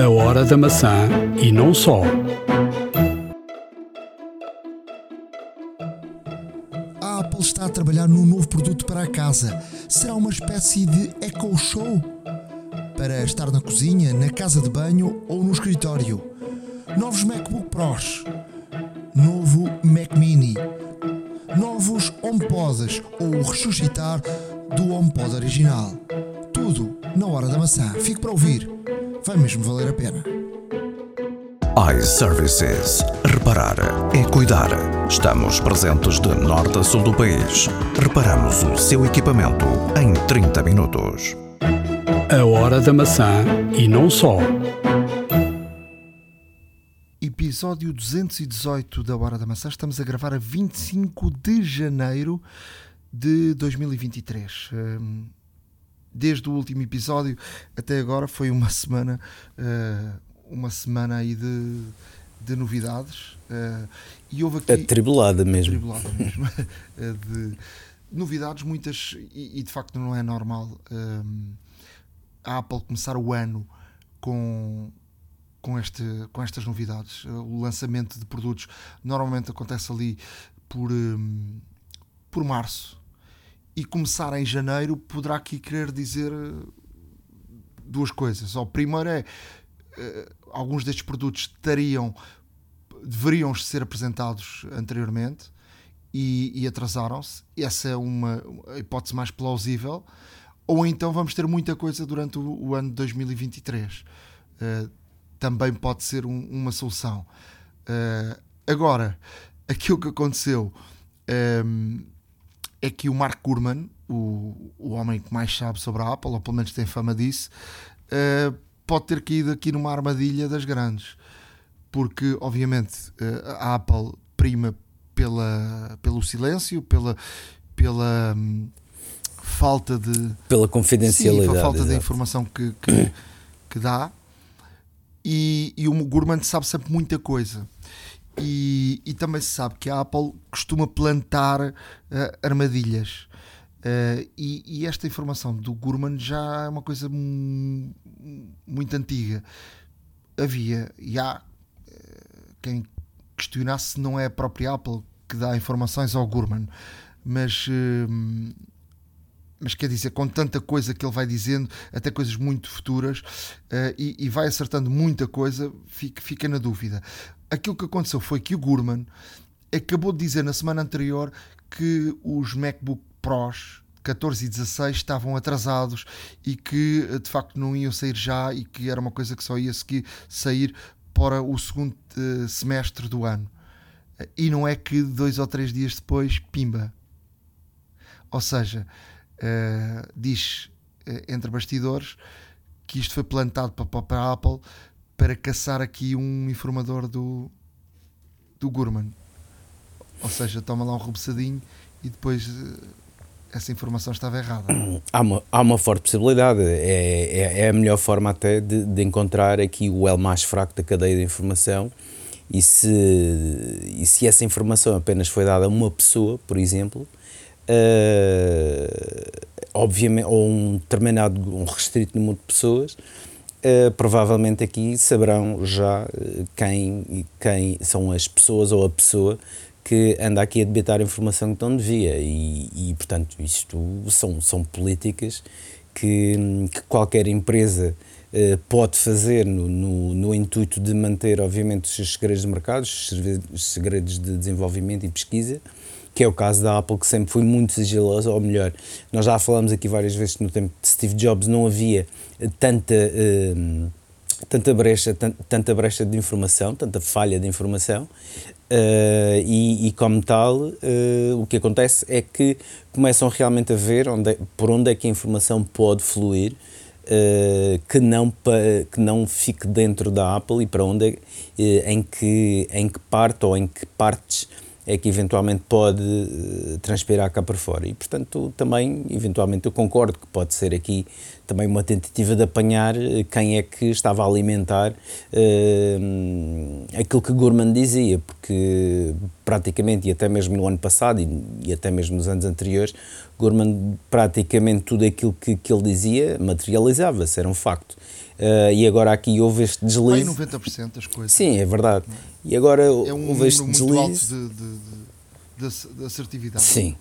A hora da maçã e não só. A Apple está a trabalhar num novo produto para a casa. Será uma espécie de Echo Show? Para estar na cozinha, na casa de banho ou no escritório. Novos MacBook Pros. Novo Mac Mini. Novos HomePods ou ressuscitar do HomePod original. Tudo na hora da maçã. Fique para ouvir. Vai mesmo valer a pena. iServices. Reparar é cuidar. Estamos presentes de norte a sul do país. Reparamos o seu equipamento em 30 minutos. A hora da maçã e não só. Episódio 218 da Hora da Maçã. Estamos a gravar a 25 de janeiro de 2023. Hum, Desde o último episódio até agora foi uma semana, uh, uma semana aí de, de novidades. Uh, e houve aqui. Atribulada mesmo. Atribulada mesmo. uh, de novidades, muitas, e, e, de facto não é normal a Apple começar o ano com, com, este, com estas novidades. O lançamento de produtos normalmente acontece ali por, por março, e começar em janeiro poderá aqui querer dizer eh, duas coisas. O primeiro é uh, alguns destes produtos estariam deveriam ser apresentados anteriormente e, e atrasaram-se. Essa é uma hipótese mais plausível. Ou então vamos ter muita coisa durante o, o ano de 2023. Uh, eh, também pode ser um, uma solução. Uh, agora, aquilo que aconteceu. Um, é que o Mark Gurman, o, o homem que mais sabe sobre a Apple, ou pelo menos tem fama disso, uh, pode ter caído aqui numa armadilha das grandes. Porque, obviamente, uh, a Apple prima pela, pelo silêncio, pela, pela um, falta de. Pela confidencialidade. Sim, pela falta de informação que, que, que dá. E, e o Gurman sabe sempre muita coisa. E, e, também se sabe que a Apple costuma plantar uh, armadilhas. Uh, e, e, esta informação do Gurman já é uma coisa muito antiga. Havia e há uh, quem questionasse se não é a própria Apple que dá informações ao Gurman, mas mas quer dizer, com tanta coisa que ele vai dizendo, até coisas muito futuras, uh, e, e, vai acertando muita coisa, fica, fica na dúvida. Aquilo que aconteceu foi que o Gurman acabou de dizer na semana anterior que os MacBook Pros 14 e 16 estavam atrasados e que de facto não iam sair já e que era uma coisa que só ia seguir, sair para o segundo uh, semestre do ano. E não é que dois ou três dias depois, pimba. Ou seja, uh, diz uh, entre bastidores que isto foi plantado para, para a Apple para caçar aqui um informador do, do Gurman. Ou seja, toma lá um rebuçadinho e depois uh, essa informação estava errada. Há uma, há uma forte possibilidade. É, é, é a melhor forma até de, de, encontrar aqui o elo mais fraco da cadeia de informação. E se, e se essa informação apenas foi dada a uma pessoa, por exemplo, uh, obviamente, ou um determinado, um restrito número de pessoas, uh, provavelmente aqui saberão já eh, quem, quem são as pessoas ou a pessoa que anda aqui a debitar informação que não devia. E, e portanto isto são, são políticas que, que qualquer empresa uh, pode fazer no, no, no, intuito de manter obviamente os seus segredos de mercado, os segredos de desenvolvimento e pesquisa que é o caso da Apple, que sempre foi muito sigilosa, ou melhor, nós já falamos aqui várias vezes que no tempo de Steve Jobs não havia tanta, uh, tanta, brecha, tanta brecha de informação, tanta falha de informação, uh, e, e, como tal, uh, o que acontece é que começam realmente a ver onde, é, por onde é que a informação pode fluir, que, não, que não fique dentro da Apple e para onde é, em, que, em que parte ou em que partes é que eventualmente pode uh, transpirar cá para fora. E, portanto, também, eventualmente, eu concordo que pode ser aqui também uma tentativa de apanhar eh, quem é que estava a alimentar uh, aquilo que Gurman dizia, porque praticamente, e até mesmo no ano passado e, e até mesmo nos anos anteriores, Gurman praticamente tudo aquilo que, que ele dizia materializava-se, era um facto. Uh, e agora aqui houve este deslize. Vai 90% das coisas. Sim, é verdade. E agora é um houve este muito deslize. alto de, de, de, de assertividade. Sim,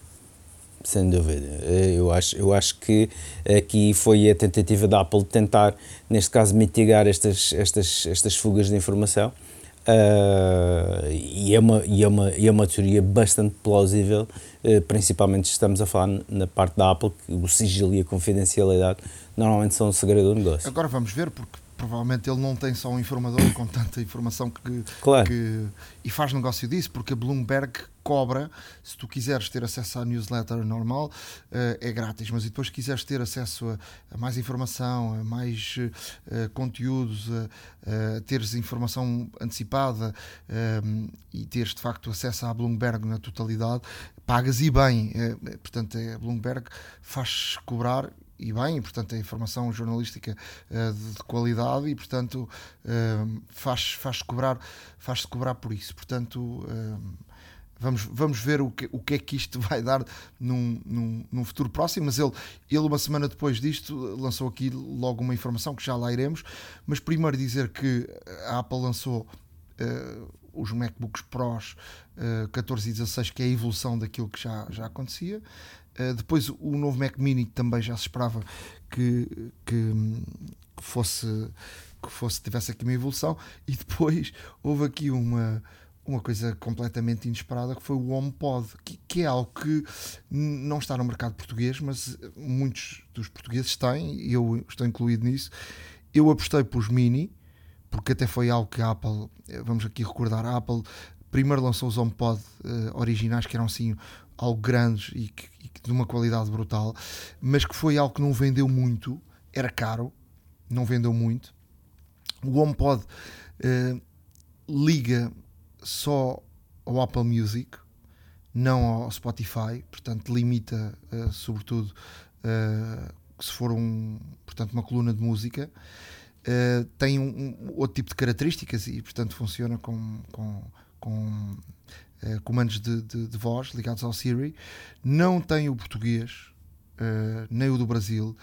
sem dúvida. Eu acho, eu acho que aqui foi a tentativa da Apple de tentar, neste caso, mitigar estas, estas, estas fugas de informação. Uh, e, é uma, e, é uma, e é uma teoria bastante plausível, uh, principalmente se estamos a falar na parte da Apple, que o sigilo e a confidencialidade normalmente são o segredo do negócio. Agora vamos ver, porque provavelmente ele não tem só um informador com tanta informação que, claro. que, e faz negócio disso, porque a Bloomberg cobra, se tu quiseres ter acesso à newsletter normal, uh, é grátis, mas depois quiseres ter acesso a, a mais informação, a mais uh, conteúdos, a, a, teres informação antecipada um, e teres de facto acesso à Bloomberg na totalidade, pagas e bem. portanto, a Bloomberg faz cobrar e bem, portanto, a informação jornalística uh, de, de, qualidade e, portanto, uh, faz, faz cobrar, faz-se cobrar por isso. Portanto, uh, vamos, vamos ver o que, o que é que isto vai dar num, num, num, futuro próximo. Mas ele, ele, uma semana depois disto, lançou aqui logo uma informação que já lá iremos. Mas primeiro dizer que a Apple lançou os MacBooks Pros uh, 14 e 16, que é a evolução daquilo que já, já acontecia. Uh, depois o novo Mac Mini também já se esperava que, que, que, fosse que fosse tivesse aqui uma evolução e depois houve aqui uma uma coisa completamente inesperada que foi o HomePod, que, que é algo que não está no mercado português, mas muitos dos portugueses têm, e eu estou incluído nisso. Eu apostei para os Mini, porque até foi algo que a Apple, eh, vamos aqui recordar, a Apple primeiro lançou os HomePod uh, originais, que eram assim algo grandes e, que, de uma qualidade brutal, mas que foi algo que não vendeu muito, era caro, não vendeu muito. O HomePod uh, liga só ao Apple Music, não ao Spotify, portanto limita uh, sobretudo uh, se for um, portanto, uma coluna de música. Uh, tem um, um, outro tipo de características e portanto funciona com, com, com uh, comandos de, de, de, voz ligados ao Siri. Não tem o português, uh, nem o do Brasil,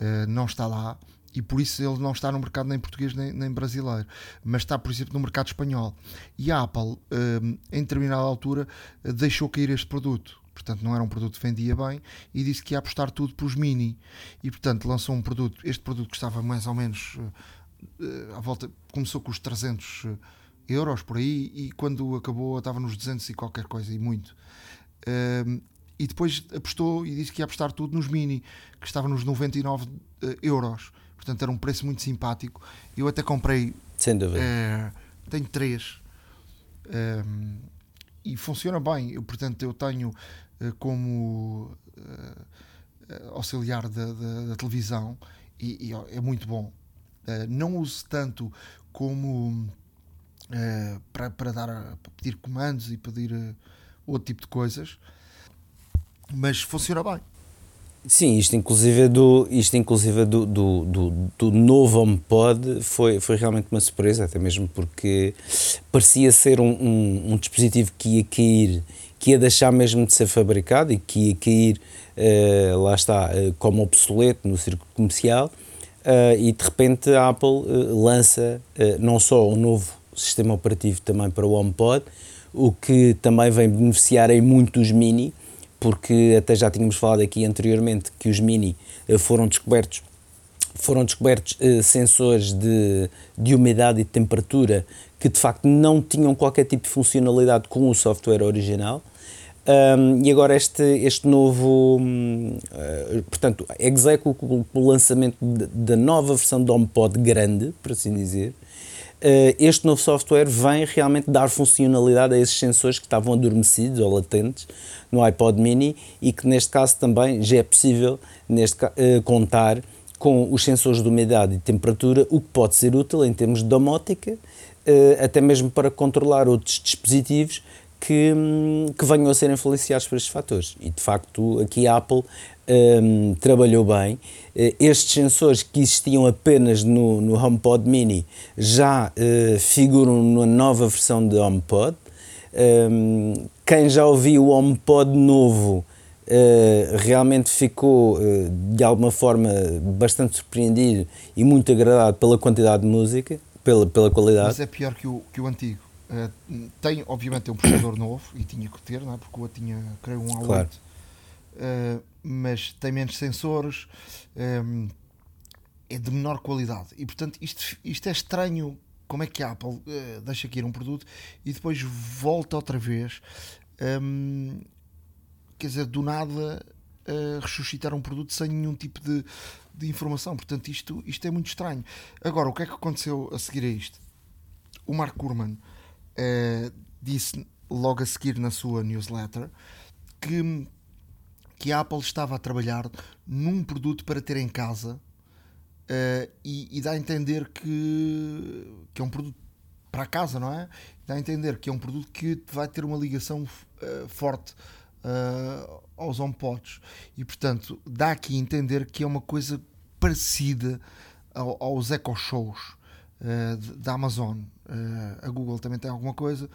uh, não está lá e por isso ele não está no mercado nem português nem, nem brasileiro, mas está, por exemplo, no mercado espanhol. E a Apple, em determinada altura, deixou cair este produto. Portanto, não era um produto que vendia bem e disse que ia apostar tudo para os mini. E, portanto, lançou um produto. Este produto custava mais ou menos à volta, começou com os 300 euros por aí e quando acabou estava nos 200 e qualquer coisa e muito. Um, e depois apostou e disse que ia apostar tudo nos Mini, que estava nos 99 uh, eh, euros. Portanto, era um preço muito simpático. Eu até comprei. Sem dúvida. Uh, tenho três. Um, e funciona bem. Eu, portanto, eu tenho uh, como auxiliar da, da, da televisão e, e, é muito bom. não uso tanto como uh, para, para, dar, para pedir comandos e pedir uh, outro tipo de coisas, mas funciona bem. Sim, isto inclusive do, isto inclusive do, do, do, do novo HomePod foi, foi realmente uma surpresa, até mesmo porque parecia ser um, um, um, dispositivo que ia cair, que ia deixar mesmo de ser fabricado e que ia cair, uh, lá está, uh, como obsoleto no circuito comercial, uh, e de repente a Apple lança não só um novo sistema operativo também para o HomePod, o que também vem beneficiar em muito os Mini, porque até já tínhamos falado aqui anteriormente que os Mini eh, foram descobertos foram descobertos eh, sensores de, de umidade e de temperatura que de facto não tinham qualquer tipo de funcionalidade com o software original. Um, e agora este, este novo, uh, portanto, execo o lançamento da nova versão do HomePod grande, por assim dizer, este novo software vem realmente dar funcionalidade a esses sensores que estavam adormecidos ou latentes no iPod mini e que neste caso também já é possível neste, uh, contar com os sensores de umidade e temperatura, o que pode ser útil em termos de domótica, uh, até mesmo para controlar outros dispositivos que, hum, que venham a ser influenciados por estes fatores. E de facto, aqui a Apple um, trabalhou bem. Uh, estes sensores que existiam apenas no, no HomePod Mini já uh, figuram na nova versão de HomePod. Um, quem já ouviu o HomePod novo Uh, realmente ficou uh, de alguma forma bastante surpreendido e muito agradado pela quantidade de música, pela, pela qualidade. Mas é pior que o, que o antigo. Uh, tem, obviamente, um processador novo e tinha que ter, não é? porque o tinha, creio, um A8. Claro. mas tem menos sensores, um, é de menor qualidade e, portanto, isto, isto é estranho. Como é que a Apple deixa aqui um produto e depois volta outra vez um, quer dizer, do nada uh, ressuscitar um produto sem nenhum tipo de, de informação. Portanto, isto, isto é muito estranho. Agora, o que é que aconteceu a seguir a isto? O Mark Kurman uh, eh, disse logo a seguir na sua newsletter que, que a Apple estava a trabalhar num produto para ter em casa uh, e, e, dá a entender que, que é um produto para casa, não é? Dá a entender que é um produto que vai ter uma ligação uh, forte uh, aos HomePods. E portanto, dá aqui a entender que é uma coisa parecida ao, aos Echo Shows da Amazon. A Google também tem alguma coisa,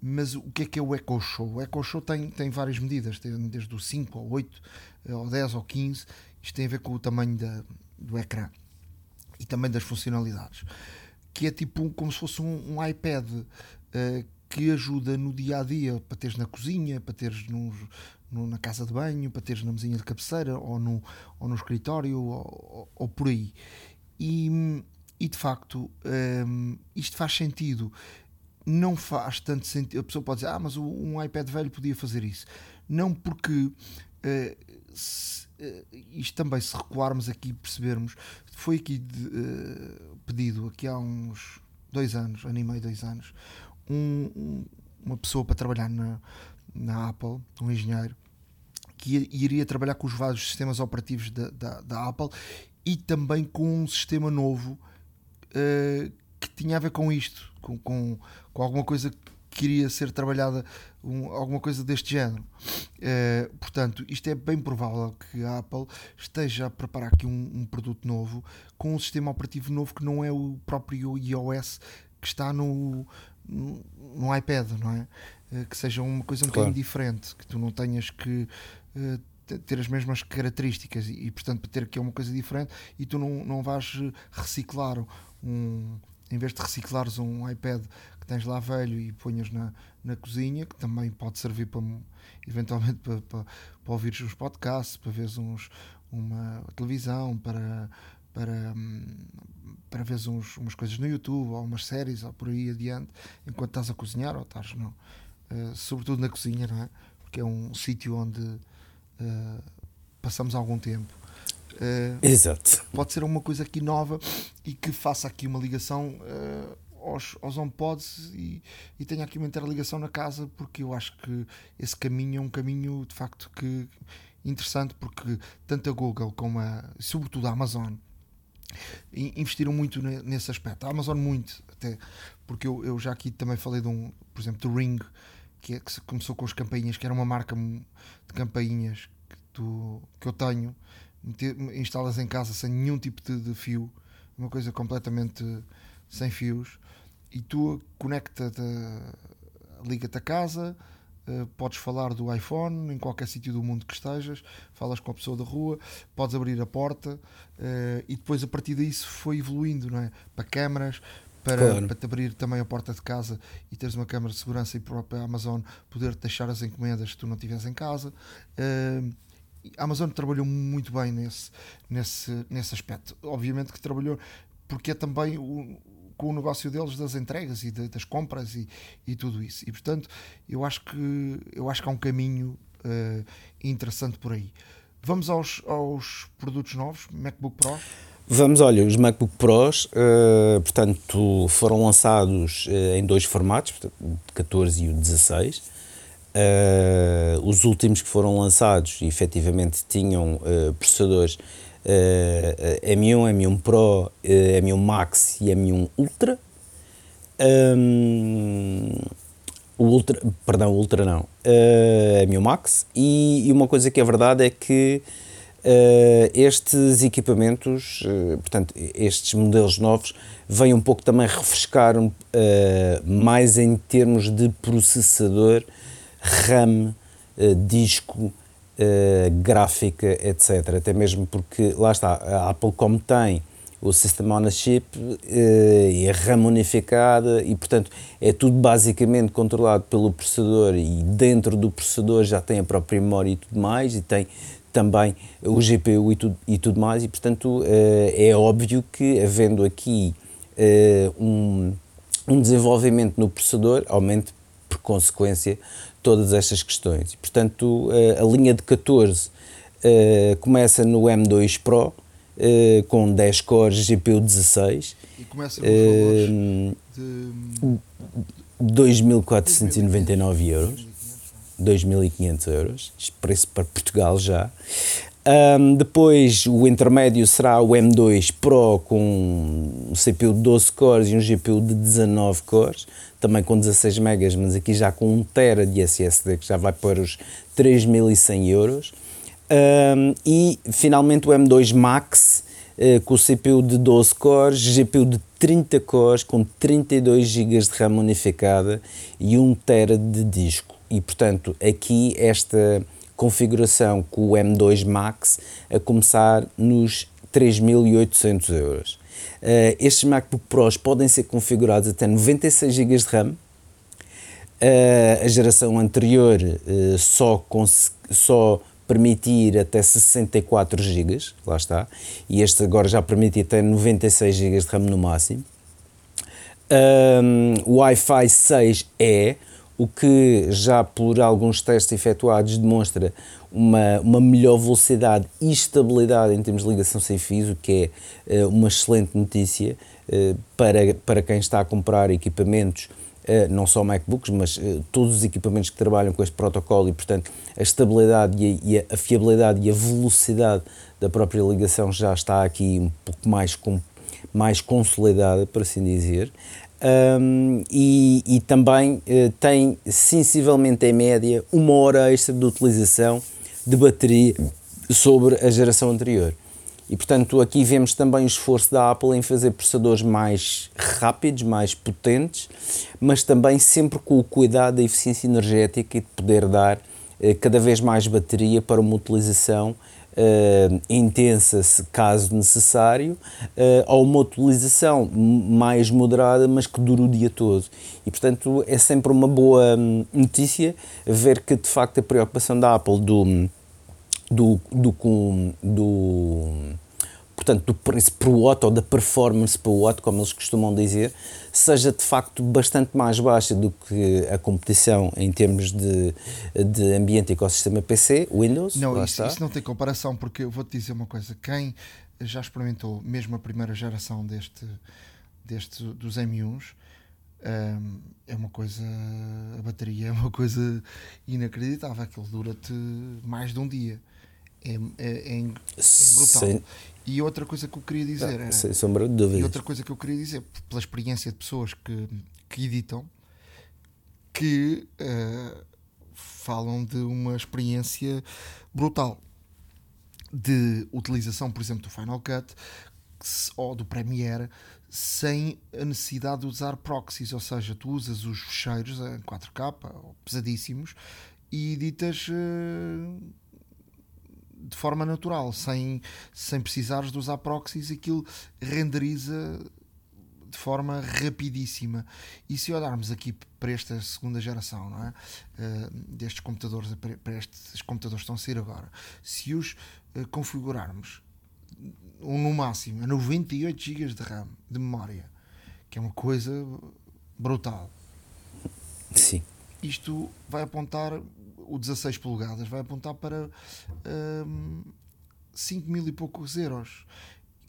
mas o que é que é o Echo Show? O Echo Show tem, tem várias medidas, tem desde o 5 ao 8, ou 10 ou 15. Isto tem a ver com o tamanho da, do ecrã e também das funcionalidades. Que é tipo como se fosse um, um iPad uh, que ajuda no dia a dia para teres na cozinha, para teres no, no, na casa de banho, para teres na mesinha de cabeceira ou no, ou no escritório ou, ou, ou por aí. E, e de facto, um, isto faz sentido. Não faz tanto sentido. A pessoa pode dizer, ah, mas um iPad velho podia fazer isso. Não porque. Uh, se, uh, isto também, se recuarmos aqui percebermos, foi aqui de, uh, pedido, aqui há uns dois anos, ano e meio, dois anos, um, uma pessoa para trabalhar na, na Apple, um engenheiro, que iria trabalhar com os vários sistemas operativos da, da, da Apple e também com um sistema novo uh, que tinha a ver com isto, com, com, com alguma coisa que iria ser trabalhada, um, alguma coisa deste género. Uh, portanto, isto é bem provável que a Apple esteja a preparar aqui um, um, produto novo com um sistema operativo novo que não é o próprio iOS que está no, no iPad, não é? Eh, que seja uma coisa um claro. bocadinho diferente, que tu não tenhas que uh, ter as mesmas características e, e, portanto, para ter aqui uma coisa diferente e tu não, não vais reciclar um. Em vez de reciclares um iPad tens lá velho e ponhas na, na cozinha, que também pode servir para eventualmente para, para, para ouvir uns podcasts, para ver uns, uma televisão, para, para, hum, para ver uns, umas coisas no YouTube ou umas séries ou por aí adiante, enquanto estás a cozinhar ou estás, não, uh, sobretudo na cozinha, não é? Porque é um sítio onde uh, passamos algum tempo. Uh, Exato. Pode ser uma coisa aqui nova e que faça aqui uma ligação aos, aos HomePods e, e tenha aqui uma interligação na casa, porque eu acho que esse caminho é um caminho de facto que interessante, porque tanto a Google como a, sobretudo a Amazon investiram muito nesse aspecto. A Amazon muito, até porque eu, eu já aqui também falei de um, por exemplo, do Ring, que, é, que começou com as campainhas, que era uma marca de campainhas que, tu, que eu tenho, instalas em casa sem nenhum tipo de, de fio, uma coisa completamente sem fios, e tu conecta-te, liga-te a casa, Uh, podes falar do iPhone em qualquer sítio do mundo que estejas, falas com a pessoa da rua, podes abrir a porta uh, e depois a partir disso foi evoluindo, não é? Para câmaras, para, claro. para te abrir também a porta de casa e teres uma câmara de segurança e própria Amazon poder deixar as encomendas se tu não estiveres em casa. Uh, a Amazon trabalhou muito bem nesse, nesse, nesse aspecto. Obviamente que trabalhou porque é também o, com o negócio deles das entregas e de, das compras e, e tudo isso. E portanto, eu acho que, eu acho que há um caminho uh, interessante por aí. Vamos aos, aos produtos novos, MacBook Pro. Vamos, olha, os MacBook Pros, uh, portanto, foram lançados uh, em dois formatos, o 14 e o 16. Uh, os últimos que foram lançados, efetivamente, tinham processadores uh, M1, M1 Pro, uh, M1 Max e M1 Ultra. Um, o Ultra, perdão, o Ultra não, uh, M1 Max. E, e, uma coisa que é verdade é que uh, estes equipamentos, uh, portanto, estes modelos novos, vêm um pouco também refrescar uh, mais em termos de processador, RAM, disco, gráfica, etc. Até mesmo porque, lá está, a Apple como tem o System on a Chip é RAM unificada e, portanto, é tudo basicamente controlado pelo processador e dentro do processador já tem a própria memória e tudo mais e tem também o GPU e tudo, e tudo mais e, portanto, é óbvio que havendo aqui um, um desenvolvimento no processador, aumente por consequência todas estas questões. Portanto, a linha de 14 começa no M2 Pro, uh, com 10 cores GPU 16. E começa com uh, de 2.499 euros. 2.500 euros, preço para Portugal já. Um, depois o intermédio será o M2 Pro com um CPU de 12 cores e um GPU de 19 cores, também com 16 megas, mas aqui já com 1 tera de SSD que já vai para os 3.100 euros. Um, e finalmente o M2 Max uh, com o CPU de 12 cores, GPU de 30 cores com 32 GB de RAM unificada e 1 TB de disco. E portanto, aqui esta configuração com o M2 Max a começar nos 3.800 euros. Uh, estes MacBook Pros podem ser configurados até 96 GB de RAM. Uh, a geração anterior uh, só, só permitir até 64 GB, lá está, e este agora já permite até 96 GB de RAM no máximo. Um, o Wi-Fi 6E, o que já por alguns testes efetuados demonstra uma, uma melhor velocidade e estabilidade em termos de ligação sem fios, o que é uh, uma excelente notícia uh, para, para quem está a comprar equipamentos eh, não só MacBooks, mas eh, todos os equipamentos que trabalham com este protocolo e, portanto, a estabilidade e a, fiabilidade e a velocidade da própria ligação já está aqui um pouco mais, com, mais consolidada, por assim dizer. Um, e, e, também uh, tem sensivelmente em média uma hora extra de utilização de bateria sobre a geração anterior. E portanto, aqui vemos também o esforço da Apple em fazer processadores mais rápidos, mais potentes, mas também sempre com o cuidado da eficiência energética e de poder dar eh, cada vez mais bateria para uma utilização Uh, intensa, se caso necessário, uh, uma utilização mais moderada, mas que dure o dia todo. E, portanto, é sempre uma boa hum, notícia ver que, de facto, a preocupação da Apple do do, do, do, portanto, do preço por watt ou da performance por watt, como eles costumam dizer, seja de facto bastante mais baixa do que a competição em termos de, de ambiente e ecossistema PC, Windows. Não, isso, isso, não tem comparação, porque eu vou-te dizer uma coisa: quem já experimentou mesmo a primeira geração deste, deste dos M1s. Um, é uma coisa, a bateria é uma coisa inacreditável, aquilo dura-te mais de um dia é, é, é, brutal. Sem... E outra coisa que eu queria dizer era, sem sombra de dúvidas. E outra coisa que eu queria dizer, pela experiência de pessoas que, que editam, que uh, falam de uma experiência brutal de utilização, por exemplo, do Final Cut ou do Premiere sem a necessidade de usar proxies, ou seja, tu usas os fecheiros em 4K pesadíssimos e editas uh, de forma natural, sem, sem precisares de usar proxies, aquilo renderiza de forma rapidíssima. E se olharmos aqui para esta segunda geração, não é? Uh, destes computadores, para estes computadores que estão a ser agora, se os uh, configurarmos um, no máximo a 98 GB de RAM, de memória, que é uma coisa brutal. Sim. Isto vai apontar o 16 polegadas vai apontar para um, 5 mil e poucos euros.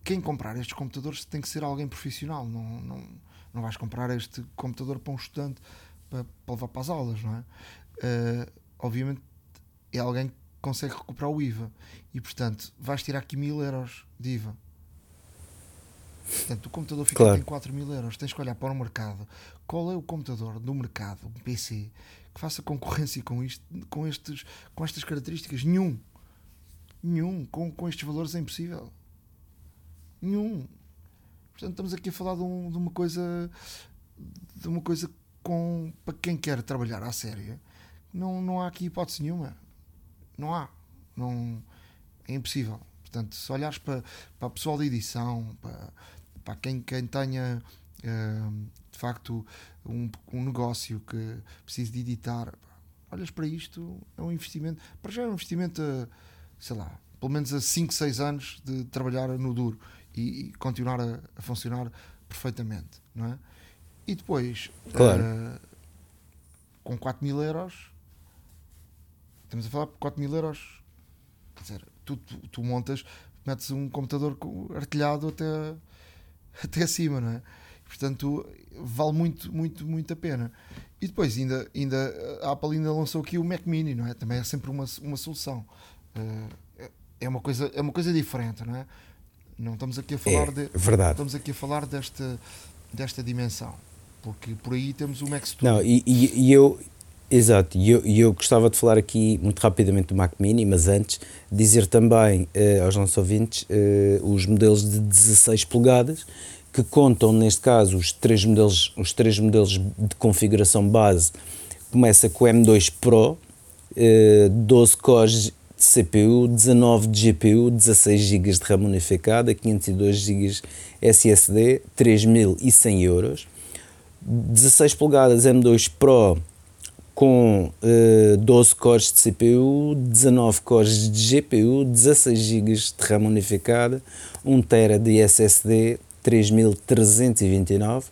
Quem comprar estes computadores tem que ser alguém profissional, não, não, não vais comprar este computador para um estudante para, para levar para as aulas, não é? Uh, obviamente é alguém que consegue recuperar o IVA e portanto vais tirar aqui mil euros de IVA. Portanto, o computador fica claro. em 4 mil euros. Tens que olhar para o mercado. Qual é o computador do mercado, um PC, que faça concorrência com, isto, com, estes, com estas características. Nenhum. Nenhum. Com, com estes valores é impossível. Nenhum. Portanto, estamos aqui a falar de, um, de uma coisa. De uma coisa com. Para quem quer trabalhar à séria, não, não há aqui hipótese nenhuma. Não há. Não, é impossível. Portanto, se olhares para, para o pessoal da edição, para, para quem, quem tenha de facto um, um negócio que precise de editar, olhas para isto, é um investimento. Para já é um investimento, a, sei lá, pelo menos a 5, 6 anos de trabalhar no duro e, e continuar a, a, funcionar perfeitamente, não é? E depois, claro. uh, com 4 mil euros, estamos a falar por 4 mil euros, quer dizer, tu, tu, tu montas, metes um computador artilhado até, até acima, não é? Portanto, vale muito, muito, muito a pena. E depois ainda, ainda a Apple ainda lançou aqui o Mac Mini, não é? Também é sempre uma, uma solução. Uh, é uma coisa é uma coisa diferente, não é? Não estamos aqui a falar é, de verdade. estamos aqui a falar desta desta dimensão, porque por aí temos o Mac Studio. Não, e, e, e eu Exato, e eu, eu gostava de falar aqui muito rapidamente do Mac Mini, mas antes dizer também uh, aos nossos ouvintes uh, os modelos de 16 polegadas que contam neste caso os três modelos, os três modelos de configuração base. Começa com o M2 Pro, uh, 12 cores de CPU, 19 de GPU, 16 GB de RAM unificada, 502 GB SSD, 3.100 euros. 16 polegadas M2 Pro com uh, 12 cores de CPU, 19 cores de GPU, 16 GB de RAM unificada, 1 TB de SSD, 3329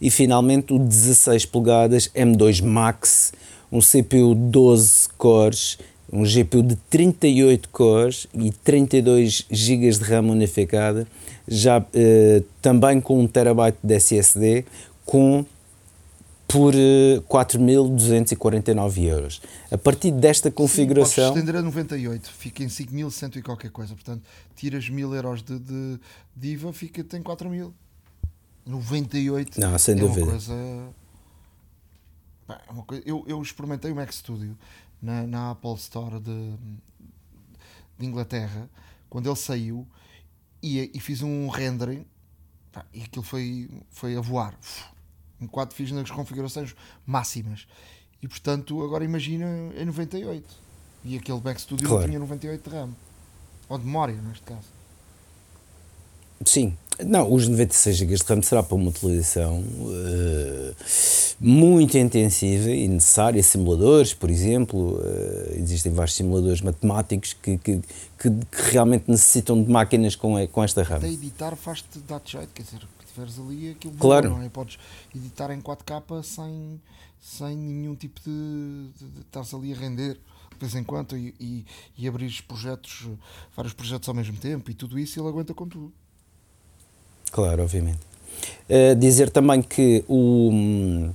e finalmente o 16 polegadas M2 Max, um CPU 12 cores, um GPU de 38 cores e 32 GB de RAM unificada, já uh, também com 1 TB de SSD, com por 4.249 eh, euros. A partir desta configuração. Sim, estender a 98, fica em 5.100 e qualquer coisa. Portanto, tiras 1.000 euros de, de, de IVA, fica, tem 4.000. 98 Não, sem é dúvida. Uma coisa, é uma coisa, eu, eu experimentei o Mac Studio na, na Apple Store de, de Inglaterra quando ele saiu e, e fiz um rendering pá, e aquilo foi, foi a voar. Uf, enquanto fiz nas configurações máximas. E portanto, agora imagina em 98. E aquele Back Studio claro. tinha 98 de RAM. Ou de memória, neste caso. Sim, não, os 96 GB de RAM será para uma utilização uh, muito intensiva e necessária. Simuladores, por exemplo, uh, existem vários simuladores matemáticos que, que, que, que, realmente necessitam de máquinas com, com esta RAM. Até editar faz-te dar jeito, quer dizer, tiveres ali aquilo claro. não é? Podes editar em 4K sem, sem nenhum tipo de, de, de estás ali a render de vez em quando e, e, e abrir projetos, vários projetos ao mesmo tempo e tudo isso ele aguenta com tudo. Claro, obviamente. Uh, dizer também que o,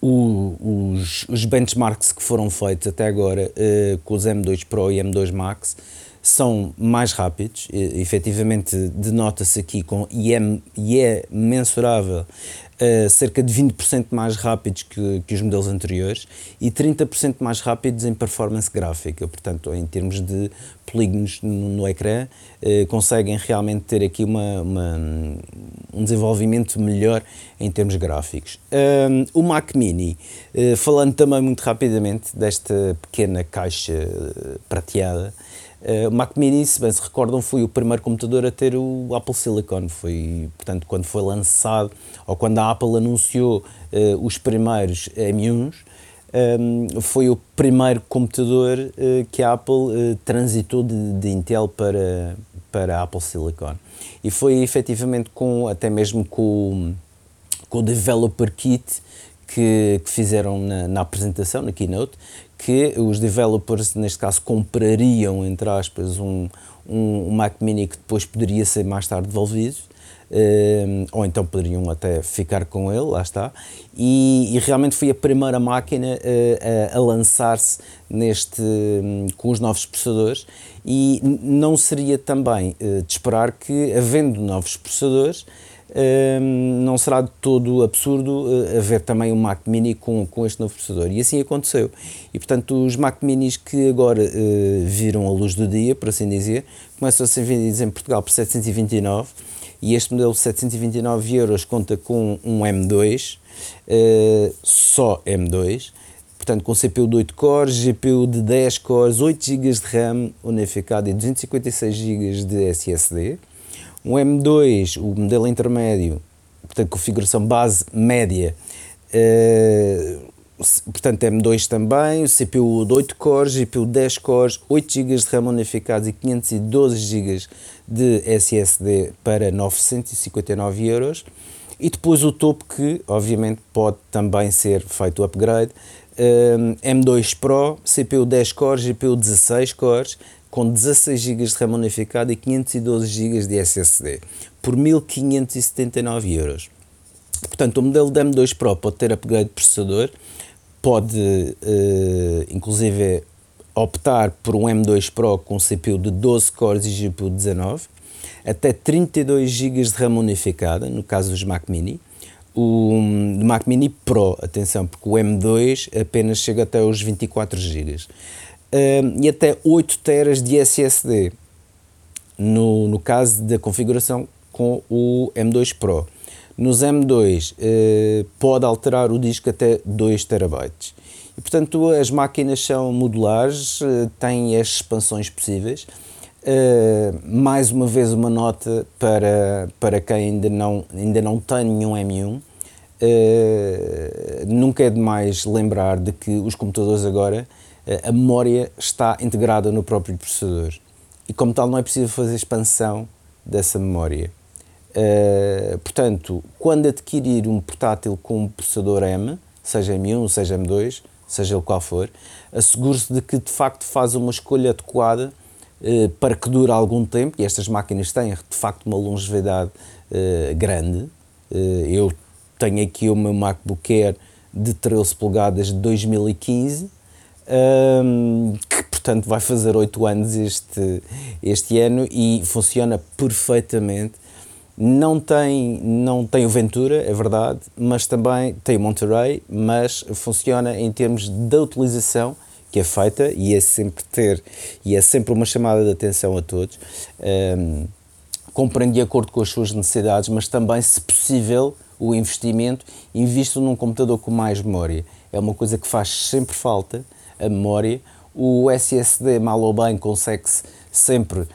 o, os, os, benchmarks que foram feitos até agora uh, com os M2 Pro e M2 Max são mais rápidos, e, efetivamente denota-se aqui com, e, é, e é mensurável uh, cerca de 20% mais rápidos que, que, os modelos anteriores e 30% mais rápidos em performance gráfica, portanto em termos de polígonos no, no ecrã uh, conseguem realmente ter aqui uma, uma, um desenvolvimento melhor em termos gráficos. Um, o Mac Mini, uh, falando também muito rapidamente desta pequena caixa prateada, Uh, o Mac Mini, se bem se recordam, foi o primeiro computador a ter o Apple Silicon. Foi, portanto, quando foi lançado, ou quando a Apple anunciou uh, os primeiros M1s, um, ehm, foi o primeiro computador uh, que a Apple transitou de, de, Intel para, para a Apple Silicon. E foi efetivamente com, até mesmo com, com o Developer Kit que, que fizeram na, na apresentação, na keynote, que os developers, neste caso, comprariam, entre aspas, um, um, Mac Mini que depois poderia ser mais tarde devolvido, uh, ou então poderiam até ficar com ele, lá está, e, e realmente foi a primeira máquina uh, a, a lançar-se neste, um, com os novos processadores, e não seria também uh, de esperar que, havendo novos processadores, não será de todo absurdo uh, haver também um Mac Mini com, com este novo processador. E assim aconteceu. E portanto, os Mac Minis que agora uh, viram a luz do dia, por assim dizer, começam a ser vendidos em Portugal por 729 e este modelo de 729 euros conta com um M2, uh, só M2, portanto com CPU de 8 cores, GPU de 10 cores, 8 GB de RAM unificado e 256 GB de SSD. Um M2, o modelo intermédio, portanto configuração base média, uh, portanto M2 também, o CPU de 8 cores, GPU de 10 cores, 8 GB de RAM unificados e 512 GB de SSD para 959 euros. E depois o topo que, obviamente, pode também ser feito o upgrade. Um, M2 Pro, CPU 10 cores, GPU 16 cores, com 16 GB de RAM unificado e 512 GB de SSD, por 1579 euros. Portanto, o modelo da M2 Pro pode ter upgrade de processador, pode uh, inclusive optar por um M2 Pro com CPU de 12 cores e GPU de 19, até 32 GB de RAM unificada, no caso dos Mac Mini. O Mac Mini Pro, atenção, porque o M2 apenas chega até os 24 GB. E até 8 teras de SSD, no, no caso da configuração com o M2 Pro. Nos M2 uh, pode alterar o disco até 2 terabytes. E, portanto, as máquinas são modulares, uh, têm as expansões possíveis. Uh, mais uma vez uma nota para, para quem ainda não, ainda não tem nenhum M1. Uh, nunca é demais lembrar de que os computadores agora, a memória está integrada no próprio processador. E como tal não é preciso fazer expansão dessa memória. portanto, quando adquirir um portátil com um processador M, seja M1, seja M2, seja o qual for, assegure-se de que de facto faz uma escolha adequada eh, para que dure algum tempo, e estas máquinas têm de facto uma longevidade uh, grande. Uh, eu tenho aqui o meu MacBook Air de 13 polegadas de 2015, um, que portanto vai fazer 8 anos este, este ano e funciona perfeitamente. Não tem, não tem o Ventura, é verdade, mas também tem o Monterey, mas funciona em termos da utilização que é feita e é sempre ter e é sempre uma chamada de atenção a todos. Um, compreende de acordo com as suas necessidades, mas também, se possível, o investimento, invisto num computador com mais memória. É uma coisa que faz sempre falta, a memória. O SSD, mal ou bem, consegue-se sempre uh,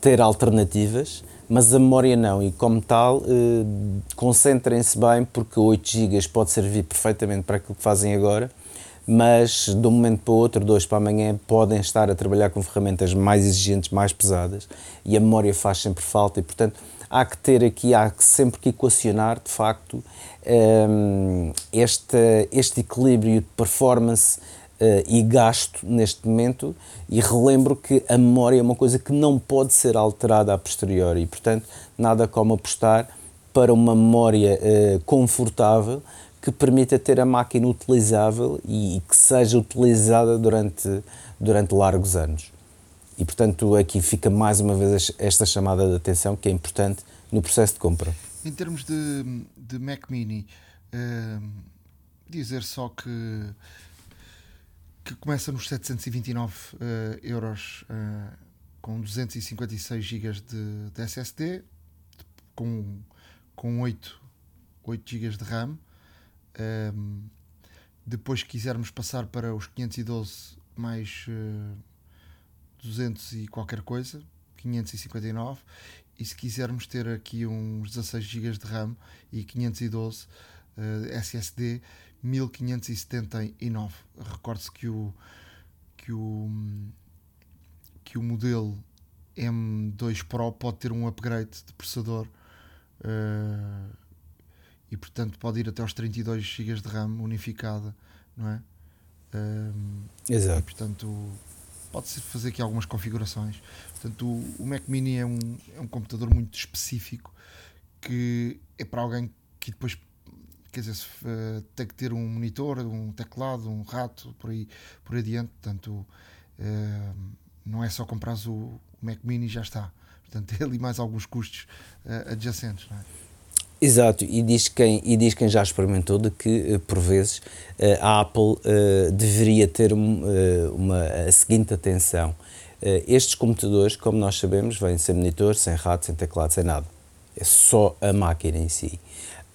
ter alternativas, mas a memória não, e como tal, uh, concentrem-se bem, porque 8 GB pode servir perfeitamente para aquilo que fazem agora, mas de um momento para o outro, dois para amanhã, podem estar a trabalhar com ferramentas mais exigentes, mais pesadas e a memória faz sempre falta e, portanto, há que ter aqui, há que sempre que equacionar, de facto, um, este, este equilíbrio de performance uh, e gasto neste momento e relembro que a memória é uma coisa que não pode ser alterada a posteriori e, portanto, nada como apostar para uma memória uh, confortável que permita ter a máquina utilizável e, que seja utilizada durante, durante largos anos. E, portanto, aqui fica mais uma vez esta chamada de atenção que é importante no processo de compra. Em termos de, de Mac Mini, uh, dizer só que, que começa nos 729 uh, eh, euros uh, com 256 GB de, de SSD, com, com 8, 8 GB de RAM. Um, depois quisermos passar para os 512 mais uh, eh, 200 e qualquer coisa, 559, e se quisermos ter aqui uns 16 GB de RAM e 512 uh, SSD, 1579. Recorde-se que o, que o que o modelo M2 Pro pode ter um upgrade de processador uh, e portanto pode ir até aos 32 GB de RAM unificada, não é? Um, Exato. E, portanto, pode-se fazer aqui algumas configurações. Portanto, o, o, Mac Mini é um, é um computador muito específico que é para alguém que depois quer dizer, uh, tem que ter um monitor, um teclado, um rato, por aí, por aí adiante. Portanto, uh, não é só comprar o, o Mac Mini e já está. Portanto, tem ali mais alguns custos uh, adjacentes. Não é? Exato, e diz quem, e diz quem já experimentou de que, por vezes, a Apple deveria ter uma, a seguinte atenção. Estes computadores, como nós sabemos, vêm sem monitor, sem rato, sem teclado, sem nada. É só a máquina em si.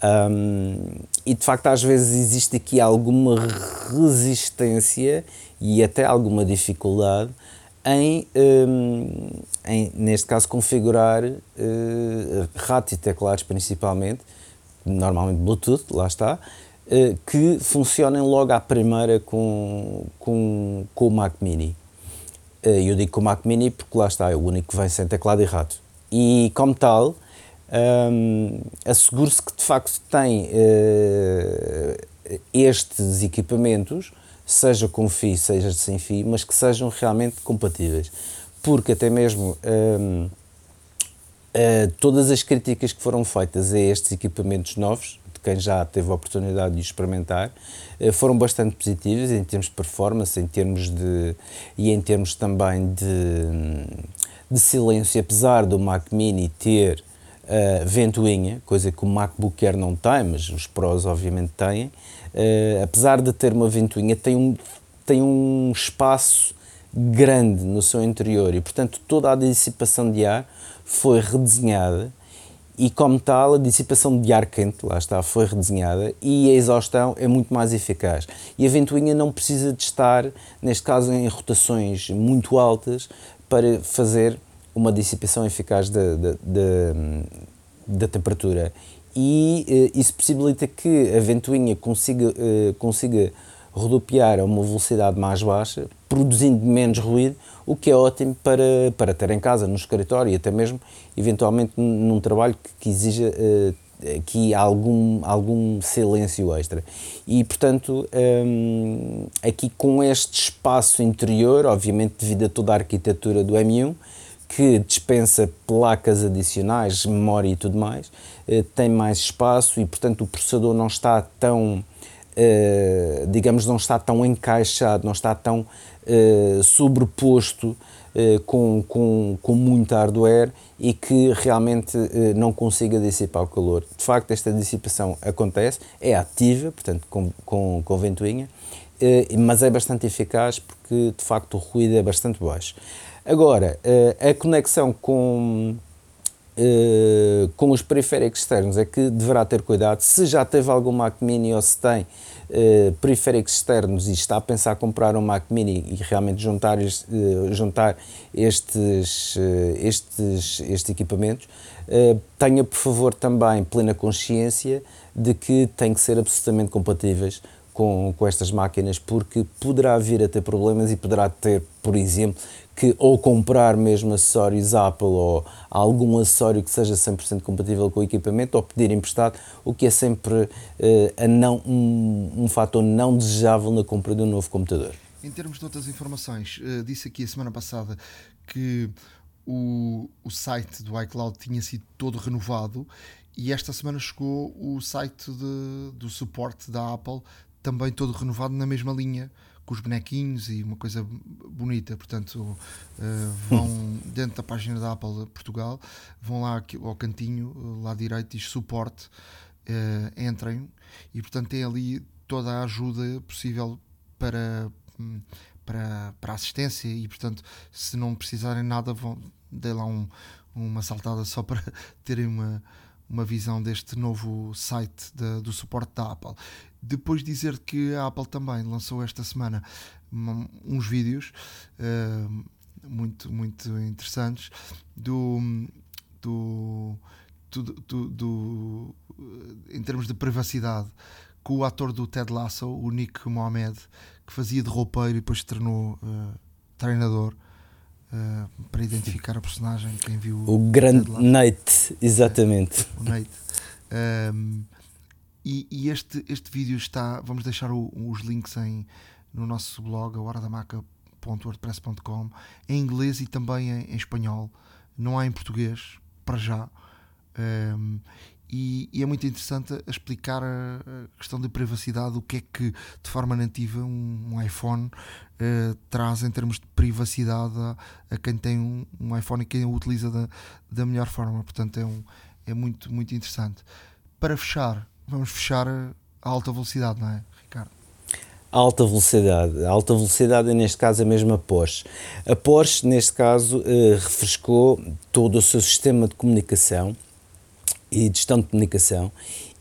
Um, e de facto, às vezes existe aqui alguma resistência e até alguma dificuldade em, um, em neste caso, configurar uh, ratos e teclados principalmente, normalmente Bluetooth, lá está, uh, que funcionem logo à primeira com, com, com o Mac Mini. Uh, eu digo com o Mac Mini porque lá está, é o único que vem sem teclado e rato. E como tal, um, assegure-se que de facto tem uh, estes equipamentos, seja com fio, seja sem fio, mas que sejam realmente compatíveis. Porque até mesmo um, uh, todas as críticas que foram feitas a estes equipamentos novos, de quem já teve a oportunidade de experimentar, uh, foram bastante positivas em termos de performance, em termos de e em termos também de, de silêncio, apesar do Mac Mini ter uh, ventoinha, coisa que o MacBook Air não tem, mas os Pros obviamente têm. Uh, apesar de ter uma ventoinha, tem um, tem um espaço grande no seu interior e, portanto, toda a dissipação de ar foi redesenhada e, como tal, a dissipação de ar quente, lá está, foi redesenhada e a exaustão é muito mais eficaz. E a ventoinha não precisa de estar, neste caso, em rotações muito altas para fazer uma dissipação eficaz da, da, temperatura. E uh, isso possibilita que a ventoinha consiga, uh, consiga rodopiar a uma velocidade mais baixa, produzindo menos ruído, o que é ótimo para, para ter em casa, no escritório e até mesmo, eventualmente, num trabalho que, que exija uh, aqui algum, algum silêncio extra. E, portanto, um, aqui com este espaço interior, obviamente devido a toda a arquitetura do M1, que dispensa placas adicionais, memória e tudo mais, eh, tem mais espaço e, portanto, o processador não está tão, eh, digamos, não está tão encaixado, não está tão eh, sobreposto com, com, com muito hardware e que realmente não consiga dissipar o calor. De facto, esta dissipação acontece, é ativa, portanto, com, com, com ventoinha, mas é bastante eficaz porque, de facto, o ruído é bastante baixo. Agora, uh, a conexão com, uh, com os periféricos externos é que deverá ter cuidado. Se já teve algum Mac Mini ou se tem uh, periféricos externos e está a pensar comprar um Mac Mini e realmente juntar, juntar estes, estes, estes equipamentos, tenha por favor também plena consciência de que têm que ser absolutamente compatíveis com, com estas máquinas, porque poderá vir a ter problemas e poderá ter, por exemplo, que ou comprar mesmo acessórios Apple ou algum acessório que seja 100% compatível com o equipamento ou pedir emprestado, o que é sempre uh, a não, um, um fator não desejável na compra de um novo computador. Em termos de outras informações, uh, disse aqui a semana passada que o, o site do iCloud tinha sido todo renovado e esta semana chegou o site de, do suporte da Apple também todo renovado na mesma linha, com os bonequinhos e uma coisa bonita. Portanto, uh, vão dentro da página da Apple Portugal, vão lá ao cantinho, lá direito, diz suporte, uh, entrem e, portanto, tem ali toda a ajuda possível para. Para, para assistência e portanto se não precisarem nada vão dê lá um, uma saltada só para terem uma, uma visão deste novo site de, do suporte da Apple. Depois dizer que a Apple também lançou esta semana uns vídeos uh, muito, muito interessantes do, do, do, do, do, em termos de privacidade com o ator do Ted Lasso, o Nick Mohamed, que fazia de roupeiro e depois se tornou uh, treinador. Uh, para identificar a personagem, quem viu o grande Nate, exatamente. o Nate. Um, e, e, este, este vídeo está. Vamos deixar o, os links em, no nosso blog, a horadamaca.wordpress.com, em inglês e também em, em, espanhol. Não há em português, para já. Um, e, e, é muito interessante explicar a, a, questão da privacidade, o que é que de forma nativa um, um iPhone uh, traz em termos de privacidade a, a quem tem um, um, iPhone e quem o utiliza da, da melhor forma. Portanto, é, um, é muito, muito interessante. Para fechar, vamos fechar a alta velocidade, não é, Ricardo? Alta velocidade. A alta velocidade é, neste caso, a mesma Porsche. A Porsche, neste caso, eh, refrescou todo o seu sistema de comunicação e de gestão de comunicação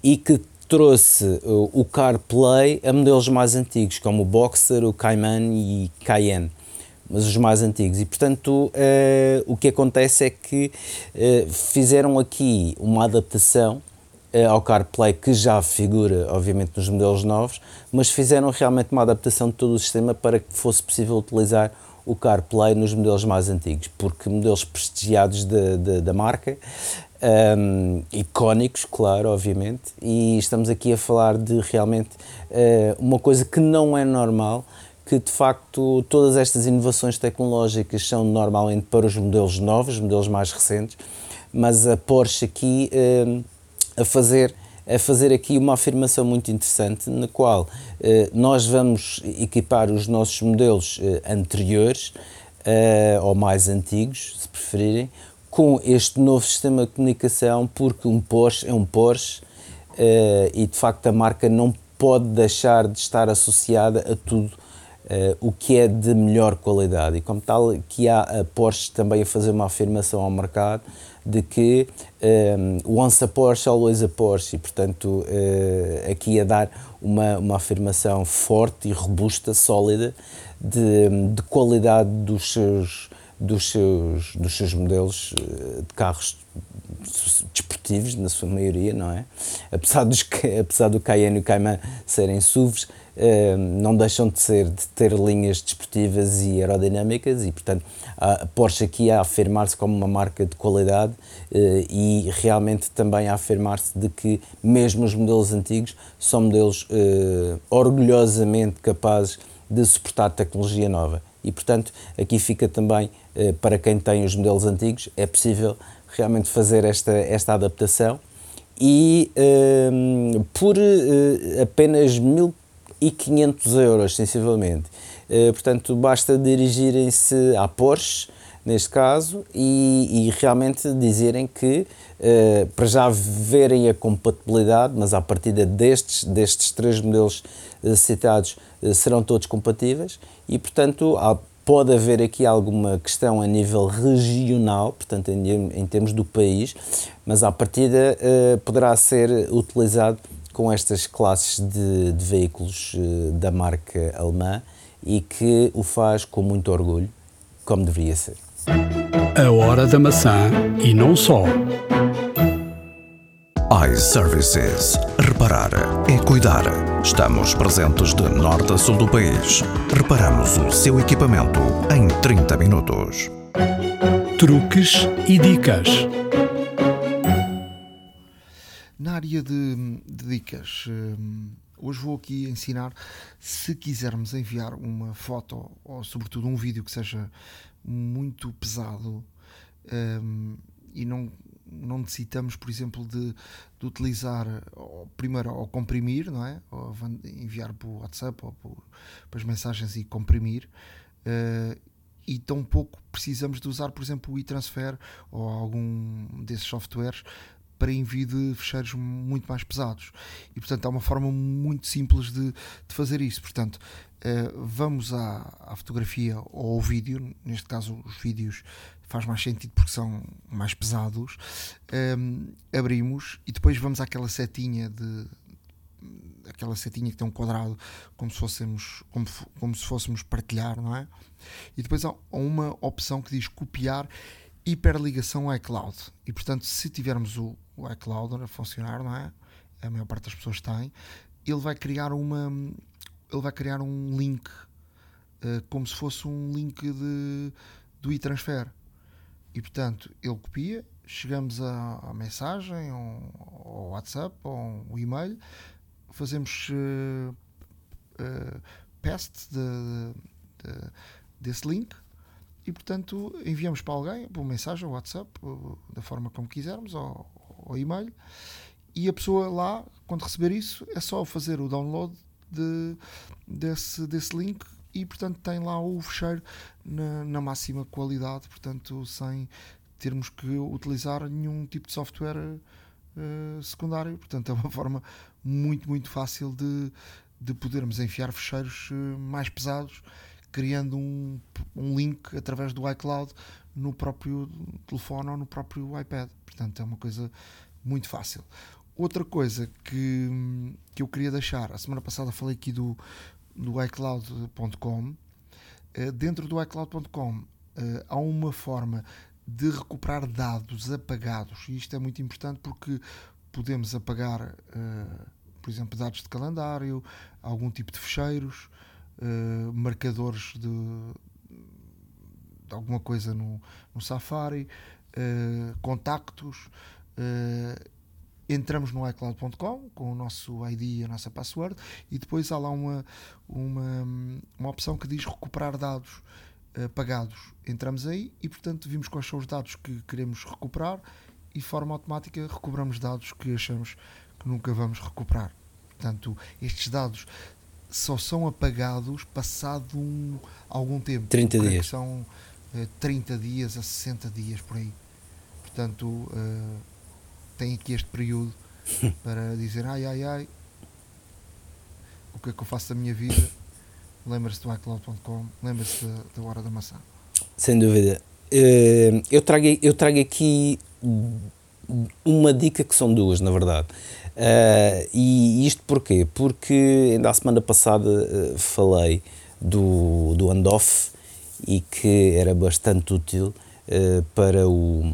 e que trouxe o, o CarPlay a modelos mais antigos, como o Boxer, o Cayman e Cayenne mas os mais antigos. E, portanto, uh, o que acontece é que uh, fizeram aqui uma adaptação ao CarPlay que já figura, obviamente, nos modelos novos, mas fizeram realmente uma adaptação de todo o sistema para que fosse possível utilizar o CarPlay nos modelos mais antigos, porque modelos prestigiados da marca, um, icónicos, claro, obviamente, e estamos aqui a falar de realmente uh, uma coisa que não é normal, que de facto todas estas inovações tecnológicas são normalmente para os modelos novos, modelos mais recentes, mas a Porsche aqui a fazer a fazer aqui uma afirmação muito interessante, na qual eh, nós vamos equipar os nossos modelos eh, anteriores, ou mais antigos, se preferirem, com este novo sistema de comunicação, porque um Porsche é um Porsche e de facto a marca não pode deixar de estar associada a tudo Uh, o que é de melhor qualidade. E como tal, que há a Porsche também a fazer uma afirmação ao mercado de que um, once a Porsche, always a Porsche, e portanto uh, aqui a dar uma, uma afirmação forte e robusta, sólida, de, de qualidade dos seus, dos seus, dos seus modelos eh, de carros desportivos, na sua maioria, não é? Apesar, dos, apesar do Cayenne e o Cayman serem SUVs, eh, não deixam de ser de ter linhas desportivas e aerodinâmicas e portanto a Porsche aqui a afirmar-se como uma marca de qualidade eh, e realmente também a afirmar-se de que mesmo os modelos antigos são modelos orgulhosamente capazes de suportar tecnologia nova e portanto aqui fica também para quem tem os modelos antigos é possível realmente fazer esta esta adaptação e por apenas mil e 500 euros, sensivelmente. Uh, portanto, basta dirigirem-se à Porsche, neste caso, e, e realmente dizerem que, para já verem a compatibilidade, mas à partida destes, destes três modelos citados, serão todos compatíveis, e portanto há, pode haver aqui alguma questão a nível regional, portanto em, em termos do país, mas à partida poderá ser utilizado com estas classes de, de veículos uh, da marca alemã e que o faz com muito orgulho, como deveria ser. A hora da maçã e não só. iServices. Reparar é cuidar. Estamos presentes de norte a sul do país. Reparamos o seu equipamento em 30 minutos. Truques e dicas na área de, de dicas, hum, hoje vou aqui ensinar se quisermos enviar uma foto ou, sobretudo, um vídeo que seja muito pesado um, e não, não necessitamos, por exemplo, de, de utilizar primeiro ao comprimir, não é? Ou enviar para o WhatsApp ou por, para as mensagens e comprimir. Uh, e tão pouco precisamos de usar, por exemplo, o e-transfer ou algum desses softwares para envio de fecheiros muito mais pesados. E portanto há uma forma muito simples de, de fazer isso. Portanto, uh, vamos à, à, fotografia ou ao vídeo, neste caso os vídeos faz mais sentido porque são mais pesados. Um, abrimos e depois vamos àquela setinha de aquela setinha que tem um quadrado como se fôssemos como, como se fôssemos partilhar, não é? E depois há uma opção que diz copiar hiperligação iCloud. E portanto, se tivermos o, o iCloud a funcionar, não é? A maior parte das pessoas tem. Ele vai criar uma, ele vai criar um link, uh, como se fosse um link de, do e-transfer. E portanto, ele copia, chegamos à, mensagem, ao, ao, WhatsApp, ou um e-mail, fazemos uh, uh, paste de, de, desse link e portanto enviamos para alguém, por mensagem, WhatsApp, da forma como quisermos, ou, ou e-mail, e a pessoa lá, quando receber isso, é só fazer o download de, desse, desse link e portanto tem lá o fecheiro na, na máxima qualidade, portanto sem termos que utilizar nenhum tipo de software uh, secundário, portanto é uma forma muito, muito fácil de, de podermos enfiar fecheiros uh, mais pesados criando um, um link através do iCloud no próprio telefone ou no próprio iPad. Portanto, é uma coisa muito fácil. outra coisa que, que eu queria deixar, a semana passada falei aqui do, do iCloud.com. Uh, dentro do iCloud.com uh, há uma forma de recuperar dados apagados, e isto é muito importante porque podemos apagar, uh, por exemplo, dados de calendário, algum tipo de fecheiros, marcadores de, de, alguma coisa no, no Safari, contactos entramos no iCloud.com com o nosso ID e a nossa password e depois há lá uma, uma, uma opção que diz recuperar dados uh, pagados. Entramos aí e, portanto, vimos quais são os dados que queremos recuperar e, de forma automática, recobramos dados que achamos que nunca vamos recuperar. Portanto, estes dados só são apagados passado um, algum tempo. 30 dias. São uh, 30 dias a 60 dias por aí. Portanto, uh, tem aqui este período para dizer ai ai ai o que é que eu faço da minha vida? Lembra-se do iCloud.com lembra-se da, da, hora da maçã. Sem dúvida. Eh, eu trago, eu trago aqui uma dica que são duas na verdade. Uh, e isto porquê? porque ainda a semana passada uh, falei do, do handoff e que era bastante útil para, o,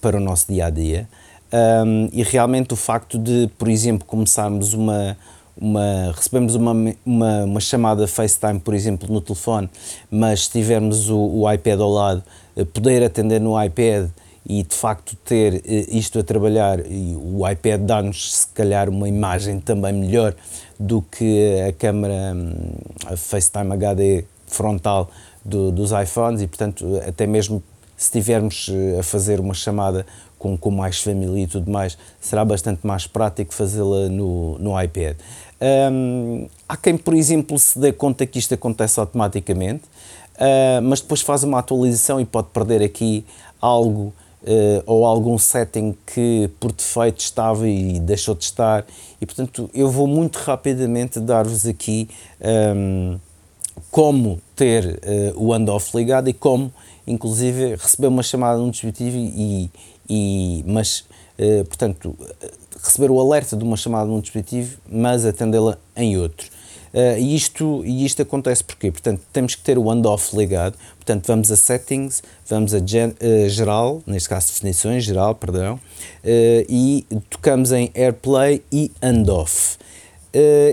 para o nosso dia a dia um, e realmente o facto de, por exemplo, começarmos uma, uma recebemos uma, uma, uma, chamada FaceTime, por exemplo, no telefone, mas se tivermos o, o iPad ao lado, eh, poder atender no iPad e de facto ter eh, isto a trabalhar e o iPad dá-nos se calhar uma imagem também melhor do que a câmera hum, a FaceTime HD frontal do, dos iPhones e portanto até mesmo se estivermos eh, a fazer uma chamada com, com mais família e tudo mais, será bastante mais prático fazê-la no, no iPad. Um, há quem, por exemplo, se dê conta que isto acontece automaticamente, uh, mas depois faz uma atualização e pode perder aqui algo uh, ou algum setting que por defeito estava e deixou de estar. E portanto, eu vou muito rapidamente dar-vos aqui um, como ter uh, o handoff ligado e como, inclusive, receber uma chamada num dispositivo e, e, mas, uh, portanto, receber o alerta de uma chamada num dispositivo, mas atendê-la em outro. Uh, e, isto, e isto acontece porque, portanto, temos que ter o handoff ligado, portanto, vamos a settings, vamos a gen, uh, geral, neste caso definições, geral, perdão, uh, e tocamos em AirPlay e handoff.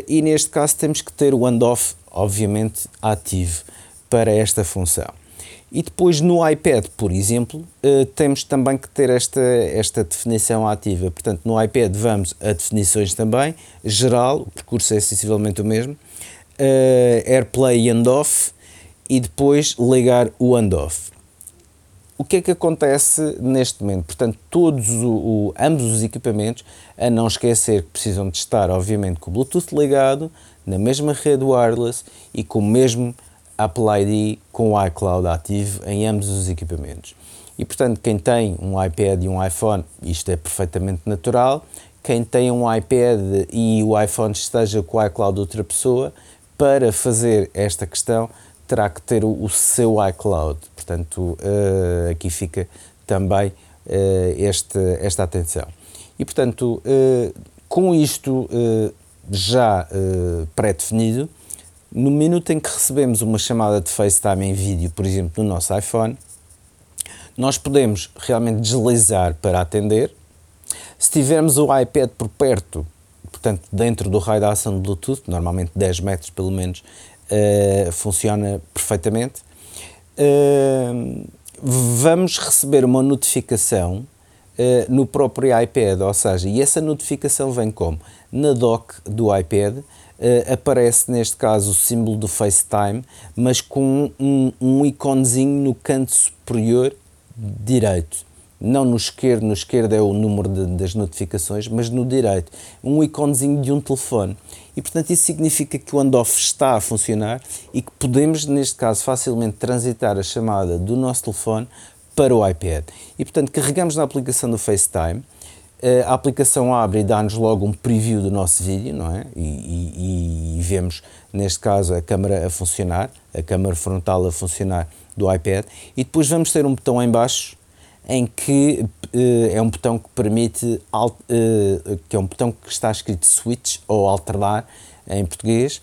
e neste caso temos que ter o handoff, obviamente, ativo para esta função. E depois no iPad, por exemplo, uh, temos também que ter esta, esta definição ativa. Portanto, no iPad vamos a definições também, geral, o percurso é sensivelmente o mesmo, uh, AirPlay e handoff, e depois ligar o handoff. O que é que acontece neste momento? Portanto, todos o, o, ambos os equipamentos, a não esquecer que precisam de estar, obviamente, com o Bluetooth ligado, na mesma rede wireless e com o mesmo Apple ID com o iCloud ativo em ambos os equipamentos. E portanto, quem tem um iPad e um iPhone, isto é perfeitamente natural. Quem tem um iPad e o iPhone esteja com o iCloud de outra pessoa, para fazer esta questão terá que ter o, o seu iCloud. Portanto, uh, aqui fica também uh, este, esta atenção. E portanto, uh, com isto já pré-definido, no minuto em que recebemos uma chamada de FaceTime em vídeo, por exemplo, no nosso iPhone, nós podemos realmente deslizar para atender. Se tivermos o iPad por perto, portanto, dentro do raio da ação de Bluetooth, normalmente 10 metros pelo menos, uh, funciona perfeitamente. Uh, vamos receber uma notificação uh, no próprio iPad, ou seja, e essa notificação vem como? Na dock do iPad uh, aparece neste caso o símbolo do FaceTime, mas com um, um iconezinho no canto superior direito. Não no esquerdo, no esquerdo é o número de, das notificações, mas no direito, um iconezinho de um telefone. E portanto isso significa que o handoff está a funcionar e que podemos, neste caso, facilmente transitar a chamada do nosso telefone para o iPad. E portanto carregamos na aplicação do FaceTime, a aplicação abre e dá-nos logo um preview do nosso vídeo, não é? E, e, e, vemos, neste caso, a câmera a funcionar, a câmera frontal a funcionar do iPad. E depois vamos ter um botão em baixo em que é um botão que permite, que é um botão que está escrito switch ou alternar em português,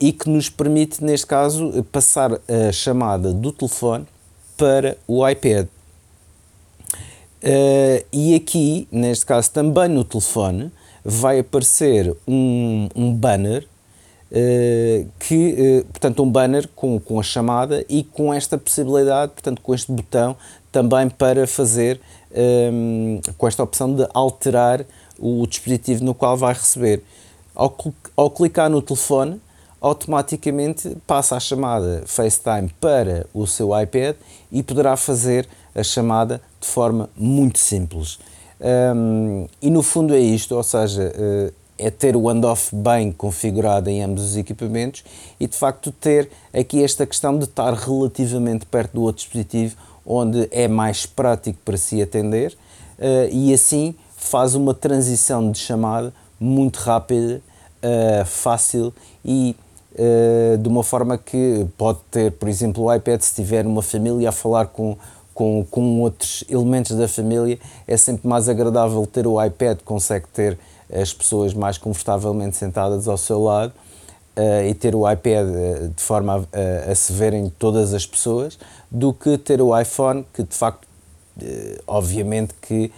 e que nos permite, neste caso, passar a chamada do telefone para o iPad. E aqui, neste caso, também no telefone, vai aparecer um, um banner uh, que, uh, portanto, um banner com, com a chamada e com esta possibilidade, portanto, com este botão também para fazer, um, ehm, com esta opção de alterar o, dispositivo no qual vai receber. Ao, ao clicar no telefone, automaticamente passa a chamada FaceTime para o seu iPad e poderá fazer a chamada de forma muito simples. Um, e no fundo é isto, ou seja, uh, é ter o handoff bem configurado em ambos os equipamentos e de facto ter aqui esta questão de estar relativamente perto do outro dispositivo, onde é mais prático para si atender uh, e assim faz uma transição de chamada muito rápida, uh, fácil e de uma forma que pode ter, por exemplo, o iPad se tiver uma família a falar com com, com outros elementos da família, é sempre mais agradável ter o iPad, consegue ter as pessoas mais confortavelmente sentadas ao seu lado uh, e ter o iPad uh, de forma a, a, se verem todas as pessoas, do que ter o iPhone, que de facto, uh, obviamente, que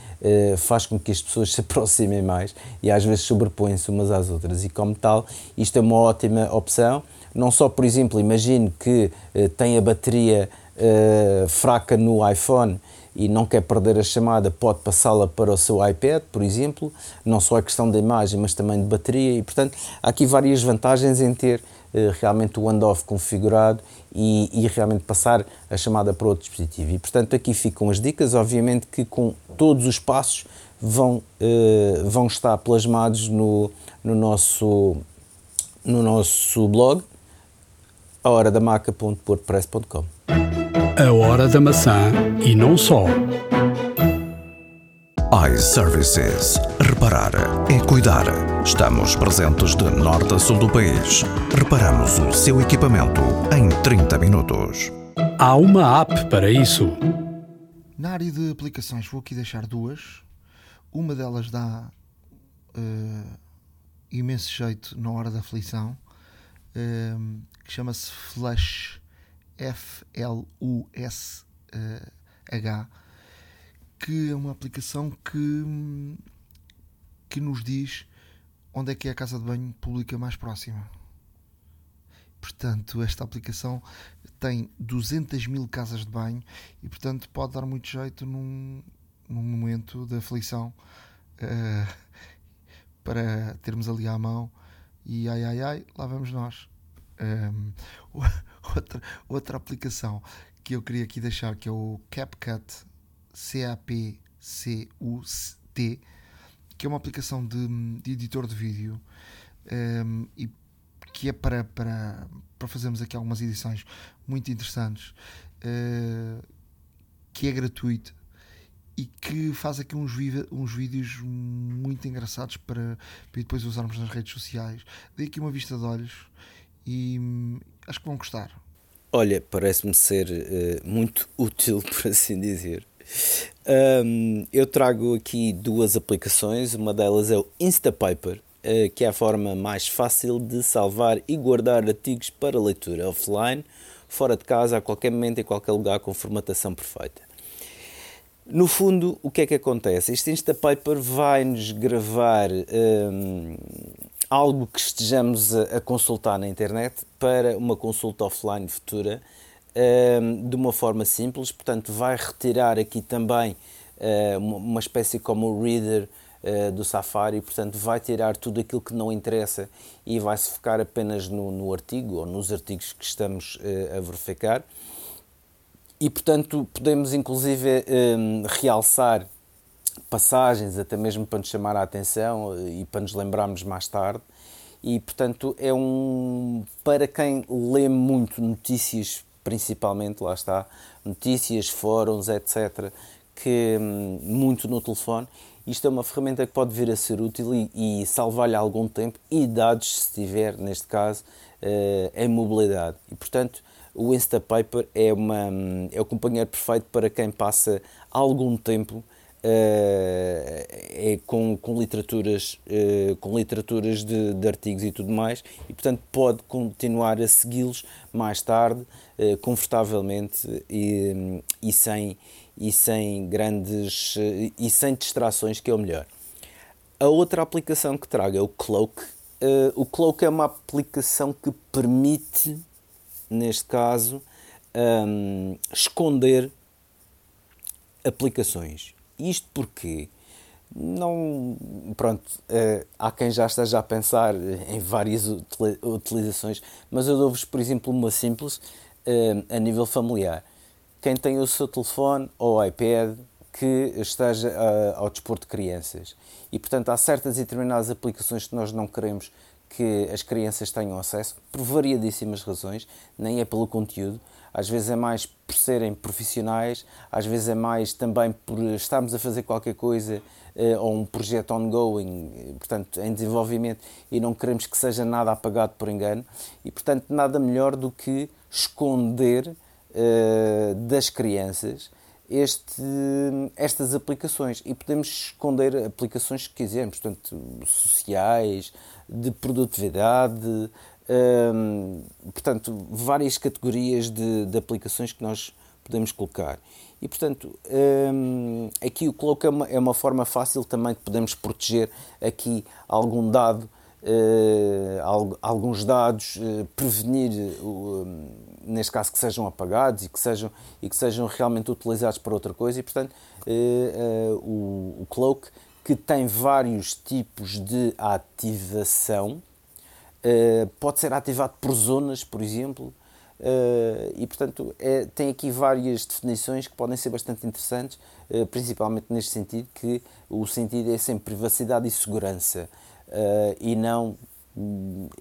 faz com que as pessoas se aproximem mais e às vezes sobrepõem-se umas às outras. E como tal, isto é uma ótima opção. Não só, por exemplo, imagino que tem a bateria uh, fraca no iPhone e não quer perder a chamada, pode passá-la para o seu iPad, por exemplo, não só a questão da imagem, mas também de bateria, e portanto há aqui várias vantagens em ter uh, realmente o handoff configurado e, e, realmente passar a chamada para outro dispositivo. E portanto aqui ficam as dicas, obviamente que com todos os passos vão, uh, vão estar plasmados no, no, nosso, no nosso blog, ahoradamaca.wordpress.com. A Hora da Maçã e não só. iServices. Reparar é cuidar. Estamos presentes de norte a sul do país. Reparamos o seu equipamento em 30 minutos. Há uma app para isso. Na área de aplicações, vou aqui deixar duas. Uma delas dá uh, imenso jeito na hora da aflição, uh, que chama-se Flash F-L-U-S-H, que é uma aplicação que, que nos diz onde é que é a casa de banho pública mais próxima. Portanto, esta aplicação tem 200 mil casas de banho e, portanto, pode dar muito jeito num, num momento de aflição uh, para termos ali à mão e ai ai ai, lá vamos nós. Um, outra, outra aplicação que eu queria aqui deixar que é o CapCut C-A-P-C-U-T que é uma aplicação de, de editor de vídeo um, e que é para, para, para fazermos aqui algumas edições muito interessantes uh, que é gratuito e que faz aqui uns, uns vídeos muito engraçados para, para depois usarmos nas redes sociais. Dei aqui uma vista de olhos e acho que vão gostar. Olha, parece-me ser uh, muito útil, por assim dizer. Um, eu trago aqui duas aplicações, uma delas é o Instapaper, uh, que é a forma mais fácil de salvar e guardar artigos para leitura offline, fora de casa, a qualquer momento, em qualquer lugar, com formatação perfeita. No fundo, o que é que acontece? Este Instapaper vai-nos gravar um, algo que estejamos a, consultar na internet para uma consulta offline futura uh, de uma forma simples. Portanto, vai retirar aqui também uh, uma, espécie como o reader uh, do Safari, portanto, vai tirar tudo aquilo que não interessa e vai se focar apenas no, no artigo ou nos artigos que estamos a verificar. E, portanto, podemos inclusive realçar passagens, até mesmo para nos chamar a atenção e para nos lembrarmos mais tarde. E, portanto, é um. Para quem lê muito notícias, principalmente, lá está, notícias, fóruns, etc., que hum, muito no telefone, isto é uma ferramenta que pode vir a ser útil e, e salvar-lhe algum tempo e dados, se tiver, neste caso, uh, em mobilidade. E, portanto, o Instapaper é, uma, é o companheiro perfeito para quem passa algum tempo é com, com literaturas, uh, com literaturas de, de, artigos e tudo mais, e portanto pode continuar a segui-los mais tarde, uh, confortavelmente e, e, sem, e sem grandes e sem distrações, que é o melhor. A outra aplicação que trago é o Cloak. o Cloak é uma aplicação que permite, neste caso, um, esconder aplicações isto porque não. Pronto, uh, há quem já esteja a pensar em várias utilizações, mas eu dou-vos, por exemplo, uma simples uh, a nível familiar. Quem tem o seu telefone ou iPad que esteja uh, ao dispor de crianças. E, portanto, há certas e determinadas aplicações que nós não queremos que as crianças tenham acesso, por variadíssimas razões, nem é pelo conteúdo, às vezes é mais por serem profissionais, às vezes é mais também por estarmos a fazer qualquer coisa uh, ou um projeto ongoing, portanto, em desenvolvimento e não queremos que seja nada apagado por engano. E, portanto, nada melhor do que esconder uh, das crianças este, estas aplicações. E podemos esconder aplicações que quisermos, portanto, sociais, de produtividade, portanto, várias categorias de, de, aplicações que nós podemos colocar. E, portanto, aqui o Cloak é uma, é uma forma fácil também de podermos proteger aqui algum dado, uh, alguns dados, uh, prevenir, uh, neste caso, que sejam apagados e que sejam, e que sejam realmente utilizados para outra coisa. E, portanto, o, o Cloak que tem vários tipos de ativação. Uh, pode ser ativado por zonas, por exemplo, uh, e portanto é, tem aqui várias definições que podem ser bastante interessantes, uh, principalmente neste sentido, que o sentido é sempre privacidade e segurança, e não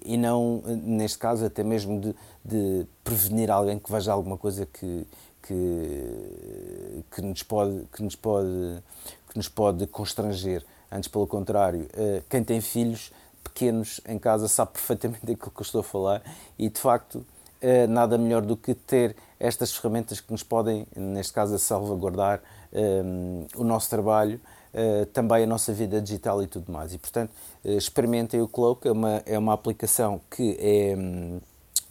e não, neste caso, até mesmo de, de, prevenir alguém que veja alguma coisa que, que, que, nos pode, que, nos pode, que nos pode constranger. Antes, pelo contrário, eh, quem tem filhos pequenos em casa sabe perfeitamente daquilo que eu estou a falar e, de facto, eh, nada melhor do que ter estas ferramentas que nos podem, neste caso, salvaguardar um, eh, o nosso trabalho, uh, também a nossa vida digital e tudo mais. E, portanto, experimentem o Cloak, é uma, é uma aplicação que é,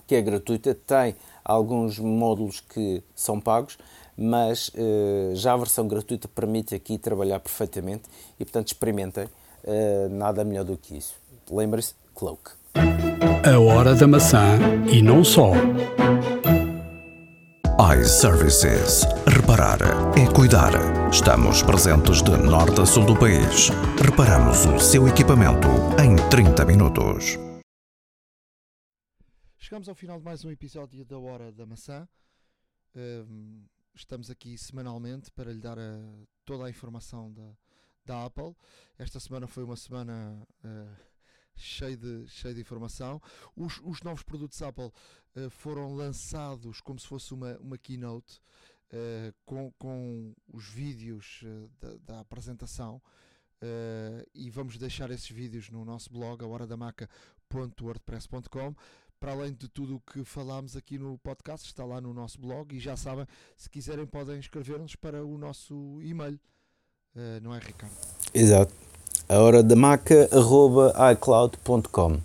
que é gratuita, tem alguns módulos que são pagos, mas uh, já a versão gratuita permite aqui trabalhar perfeitamente e, portanto, experimentem, uh, nada melhor do que isso. Lembre-se, Cloak. A hora da maçã e não só. iServices. Reparar é cuidar. Estamos presentes de norte a sul do país. Reparamos o seu equipamento em 30 minutos. Chegamos ao final de mais um episódio da Hora da Maçã. Um estamos aqui semanalmente para lhe dar a, toda a informação da, da Apple. Esta semana foi uma semana uh, cheia, de, cheia de informação. Os, os novos produtos Apple uh, foram lançados como se fosse uma, uma keynote uh, com, com os vídeos da, da, apresentação. e vamos deixar esses vídeos no nosso blog, a horadamaca.wordpress.com para além de tudo o que falámos aqui no podcast, está lá no nosso blog e já sabem, se quiserem podem escrever-nos para o nosso e-mail, uh, não é Ricardo? Exato, a hora da maca, arroba icloud.com. Uh,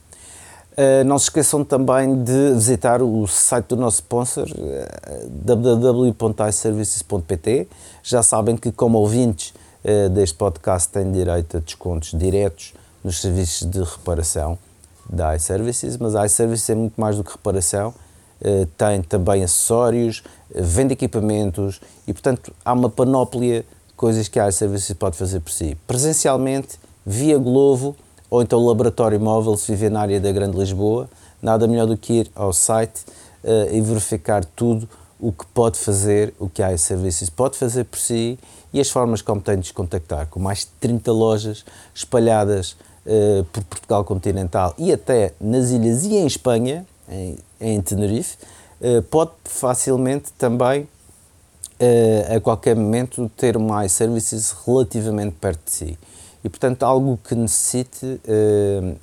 eh, não se esqueçam também de visitar o site do nosso sponsor, uh, www.iservices.pt. Já sabem que, como ouvintes uh, deste podcast, têm direito a descontos diretos nos serviços de reparação da iServices, mas a iServices é muito mais do que reparação, eh, tem também acessórios, eh, vende equipamentos e, portanto, há uma panóplia de coisas que a iServices pode fazer por si. Presencialmente, via Glovo ou então laboratório móvel, se viver na área da Grande Lisboa, nada melhor do que ir ao site uh, e verificar tudo o que pode fazer, o que a iServices pode fazer por si e as formas como tem de os contactar, com mais de 30 lojas espalhadas uh, por Portugal continental e até nas ilhas e em Espanha, em, em Tenerife, uh, pode facilmente também, uh, a qualquer momento, ter uma iServices relativamente perto de si. E, portanto, algo que necessite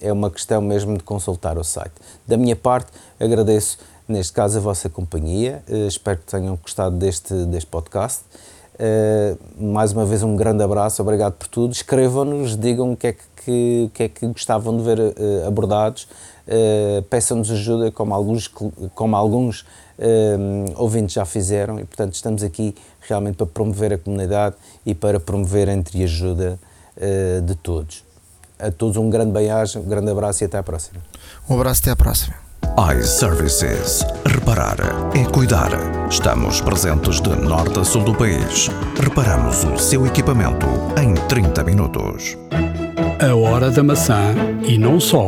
é uma questão mesmo de consultar o site. Da minha parte, agradeço neste caso a vossa companhia. Uh, espero que tenham gostado deste, deste podcast. Uh, mais uma vez um grande abraço, obrigado por tudo. Escrevam-nos, digam o que é que, que, é que gostavam de ver abordados, peçam-nos ajuda, como alguns, como alguns ouvintes já fizeram, e portanto estamos aqui realmente para promover a comunidade e para promover entre ajuda de todos. A todos um grande bem-aja, um grande abraço e até à próxima. Um abraço, até à próxima iServices. Reparar é cuidar. Estamos presentes de norte a sul do país. Reparamos o seu equipamento em 30 minutos. A hora da maçã e não só.